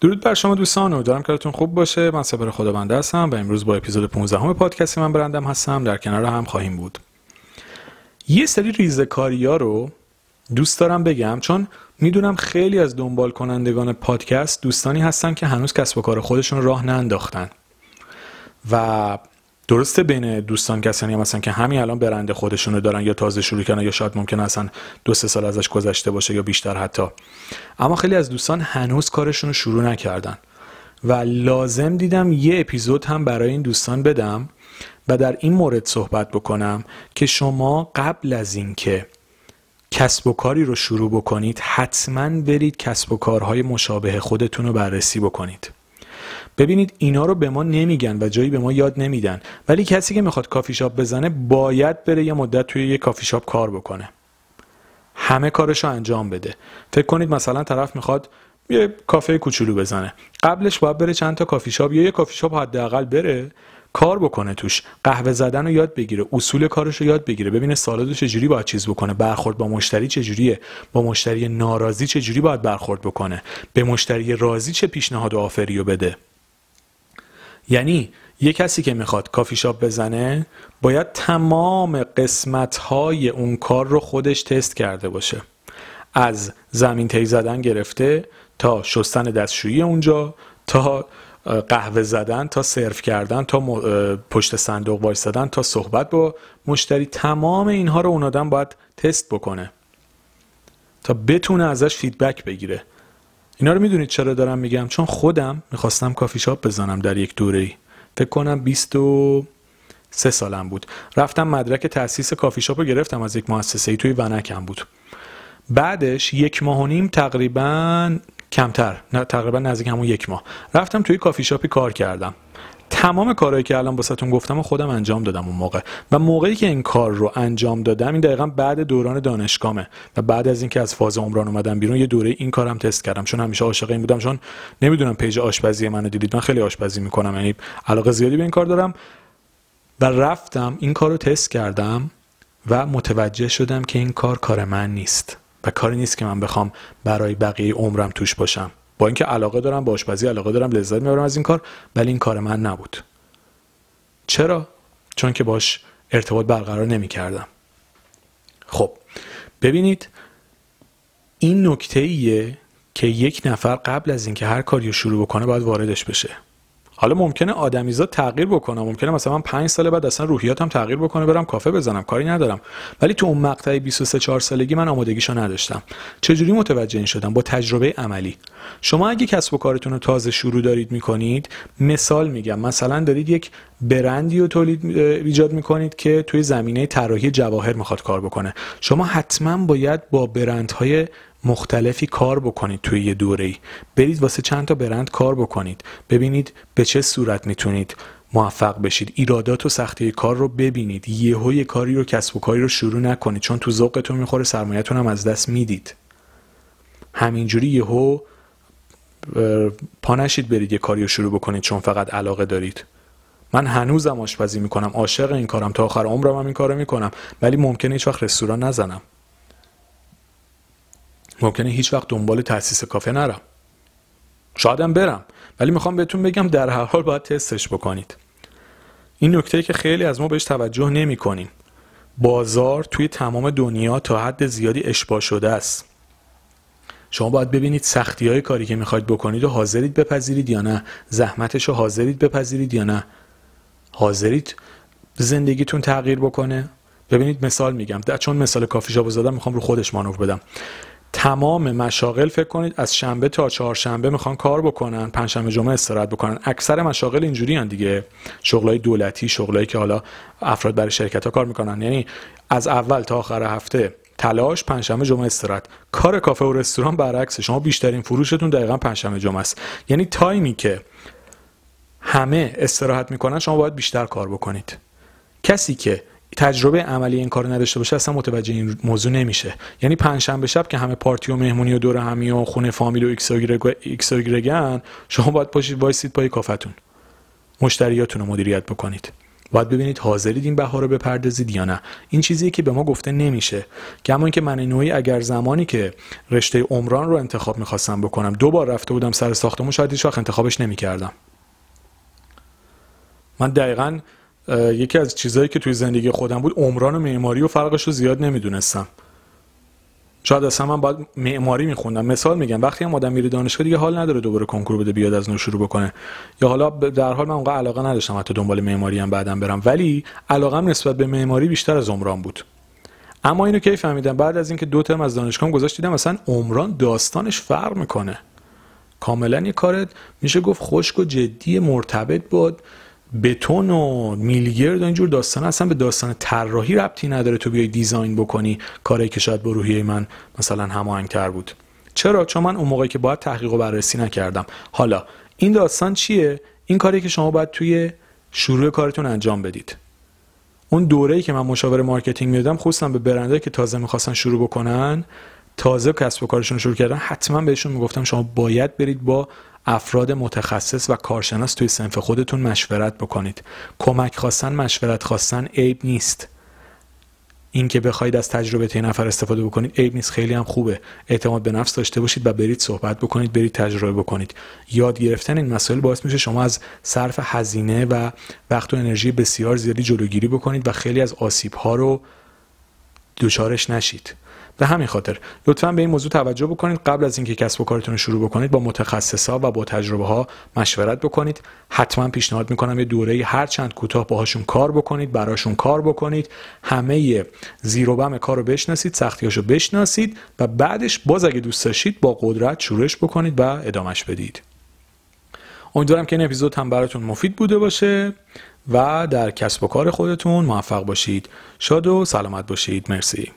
درود بر شما دوستان امیدوارم کارتون خوب باشه. من صبر خداونده هستم و امروز با اپیزود 15 همه پادکست من برندم هستم. در کنار هم خواهیم بود. یه سری ریزکاری ها رو دوست دارم بگم چون می‌دونم خیلی از دنبال کنندگان پادکست دوستانی هستن که هنوز کسب و کار خودشون راه ننداختن. و درسته بین دوستان کسانی هم هستن که همین الان برنده خودشون رو دارن یا تازه شروع کردن یا شاید ممکن اصلا دو سه سال ازش گذشته باشه یا بیشتر حتی. اما خیلی از دوستان هنوز کارشون رو شروع نکردن و لازم دیدم یه اپیزود هم برای این دوستان بدم و در این مورد صحبت بکنم که شما قبل از اینکه کسب و کاری رو شروع بکنید حتما برید کسب و کارهای مشابه خودتون رو بررسی بکنید. ببینید اینا رو به ما نمیگن و جایی به ما یاد نمیدن. ولی کسی که می‌خواد کافی شاپ بزنه باید بره یه مدت توی یه کافی شاپ کار بکنه. همه کارش رو انجام بده. فکر کنید مثلا طرف می‌خواد یه کافه کوچولو بزنه. قبلش باید بره چند تا کافی شاپ یا یه کافی شاپ حداقل بره کار بکنه توش. قهوه زدن رو یاد بگیره اصول کارش رو یاد بگیره. ببینه سالادو چجوری باید چیز بکنه برخورد با مشتری چجوریه با مشتری ناراضی چجوری باید برخورد بکنه به مشتری راضی چه پیشنهاد و آفری بده. یعنی یه کسی که می‌خواد کافی شاپ بزنه باید تمام قسمت های اون کار رو خودش تست کرده باشه. از زمین تی زدن گرفته تا شستن دستشویی اونجا تا قهوه زدن تا سرو کردن تا پشت صندوق وایستادن تا صحبت با مشتری. تمام اینها رو اون آدم باید تست بکنه تا بتونه ازش feedback بگیره. اینا رو می‌دونید چرا دارم میگم؟ چون خودم می‌خواستم کافی شاپ بزنم در یک دوره ای فکر کنم 23 سالم بود. رفتم مدرک تاسیس کافی شاپ رو گرفتم از یک مؤسسه ای توی ونکم بود. بعدش یک ماه و نیم تقریبا کمتر نه تقریبا نزدیک همون یک ماه. رفتم توی کافی شاپی کار کردم. تمام کارهایی که الان واسهتون گفتم و خودم انجام دادم اون موقع. و موقعی که این کار رو انجام دادم این دقیقا بعد دوران دانشگاهه و بعد از اینکه از فاز عمران اومدم بیرون یه دوره این کارم تست کردم. چون همیشه عاشق این بودم چون نمی‌دونم پیج آشپزی منو دیدید. من خیلی آشپزی می‌کنم یعنی علاقه زیادی به این کار دارم. و رفتم این کار رو تست کردم و متوجه شدم که این کار کار من نیست و کاری نیست که من بخوام برای بقیه عمرم توش باشم. با اینکه علاقه دارم با آشپزی علاقه دارم لذت می‌برم از این کار ولی این کار من نبود. چرا؟ چون که باش ارتباط برقرار نمی کردم خب ببینید این نکته ایه که یک نفر قبل از اینکه هر کاری رو شروع بکنه باید واردش بشه. حالا ممکنه آدمیزاد تغییر بکنه ممکنه مثلا من 5 سال بعد اصلا روحیاتم تغییر بکنه برم کافه بزنم. کاری ندارم. ولی تو اون مقطع 23 4 سالگی من آمادگیشو نداشتم. چجوری متوجه این شدم؟ با تجربه عملی. شما اگه کسب و کارتون رو تازه شروع دارید می‌کنید مثال میگم. مثلا دارید یک برندی رو تولید ایجاد می‌کنید که توی زمینه طراحی جواهر می‌خواد کار بکنه. شما حتما باید با برندهای مختلفی کار بکنید توی یه دوره ای برید واسه چند تا برند کار بکنید. ببینید به چه صورت می‌تونید موفق بشید. ایرادات و سختی کار رو ببینید. یهو یه کاری رو کسب و کاری رو شروع نکنید. چون تو ذوقتون می‌خوره سرمایه‌تون هم از دست می‌دید. همینجوری یهو پا نشید برید یه کاری رو شروع بکنید چون فقط علاقه دارید. من هنوزم آشپزی می‌کنم. عاشق این کارم. تا آخر عمرم هم این کارو می‌کنم. ولی ممکنه هیچ وقت رستوران نزنم. ممکنه هیچ وقت دنبال تاسیس کافه نرم. شایدم برم ولی می‌خوام بهتون بگم در هر حال باید تستش بکنید. این نکته که خیلی از ما بهش توجه نمی کنیم بازار توی تمام دنیا تا حد زیادی اشباه شده است. شما باید ببینید سختی های کاری که می‌خواید بکنید و حاضرید بپذیرید یا نه زحمتش رو حاضرید بپذیرید یا نه. حاضرید زندگیتون تغییر بکنه. ببینید مثال میگم. چون مثال کافی شاپ زدم می‌خوام رو خودش مانور بدم. تمام مشاغل فکر کنید از شنبه تا چهارشنبه می‌خوان کار بکنن پنجشنبه جمعه استراحت بکنن. اکثر مشاغل اینجوری هن دیگه. شغلای دولتی شغلایی که حالا افراد برای شرکت ها کار می‌کنن. یعنی از اول تا آخر هفته تلاش پنجشنبه جمعه استراحت. کار کافه و رستوران برعکس شما بیشترین فروشتون دقیقا پنجشنبه جمعه است. یعنی time ی که همه استراحت می‌کنن شما باید بیشتر کار بکنید. کسی که تجربه عملی این کار نداشته باشه اصلا متوجه این موضوع نمیشه. یعنی پنجشنبه شب که همه پارتی و مهمونی و دور همی و خونه فامیل و ایکس و شما باید پاشید وایسید پای کافه‌تون. مشتریاتون رو مدیریت بکنید. باید ببینید حاضرید این بها رو بپردازید یا نه. این چیزی که به ما گفته نمیشه. کما اینکه من نوعی اگر زمانی که رشته عمران رو انتخاب می‌خواستم بکنم دو بار رفته بودم سر ساختمون شاید هیچ انتخابش نمی‌کردم. من دقیقا یکی از چیزهایی که توی زندگی خودم بود عمران و معماری و فرقش رو زیاد نمی‌دونستم. شاید اصلا من باید معماری میخوندم. مثال میگم وقتی هم آدم میره دانشگاه دیگه حال نداره دوباره کنکور بده بیاد از نو شروع بکنه. یا حالا در حال من اونقدر علاقه نداشتم حتی دنبال معماری هم بعدم برم. ولی علاقم نسبت به معماری بیشتر از عمران بود. اما اینو کی فهمیدم؟ بعد از اینکه دو ترم از دانشگاه گذاشت دیدم مثلا عمران داستانش فرق می‌کنه. کاملا یه کارت. میشه گفت خشک و جدی مرتبط بود. بتون و میلیگرد و اینجور داستان اصلا به داستان طراحی ربطی نداره تو بیای دیزاین بکنی کاری که شاید با روحیه من مثلا هماهنگتر بود. چرا؟ چون من اون موقعی که باید تحقیق و بررسی نکردم. حالا این داستان چیه؟ این کاری که شما باید توی شروع کارتون انجام بدید. اون دوره‌ای که من مشاوره marketing می‌دادم خصوصا به برندهایی که تازه می‌خواستن شروع بکنن تازه کسب و کارشون شروع کردن حتما بهشون می‌گفتم شما باید برید با افراد متخصص و کارشناس توی صنف خودتون مشورت بکنید. کمک خواستن مشورت خواستن عیب نیست. اینکه بخواید از تجربه این نفر استفاده بکنید عیب نیست خیلی هم خوبه. اعتماد به نفس داشته باشید و برید صحبت بکنید برید تجربه بکنید. یاد گرفتن این مسائل باعث میشه شما از صرف هزینه و وقت و انرژی بسیار زیادی جلوگیری بکنید و خیلی از آسیب ها رو دچارش نشید. به همین خاطر. لطفا به این موضوع توجه بکنید. قبل از اینکه کسب و کارتون رو شروع بکنید با متخصصا و با تجربه ها مشورت بکنید. حتما پیشنهاد می‌کنم یه دوره هر چند کوتاه باهاشون کار بکنید براشون کار بکنید. همه زیر و بم کار بشناسید سختیاشو بشناسید و بعدش باز اگه دوست داشتید با قدرت شورش بکنید و ادامش بدید. امیدوارم که این اپیزود هم براتون مفید بوده باشه و در کسب و کار خودتون موفق باشید. شاد و سلامت باشید. مرسی.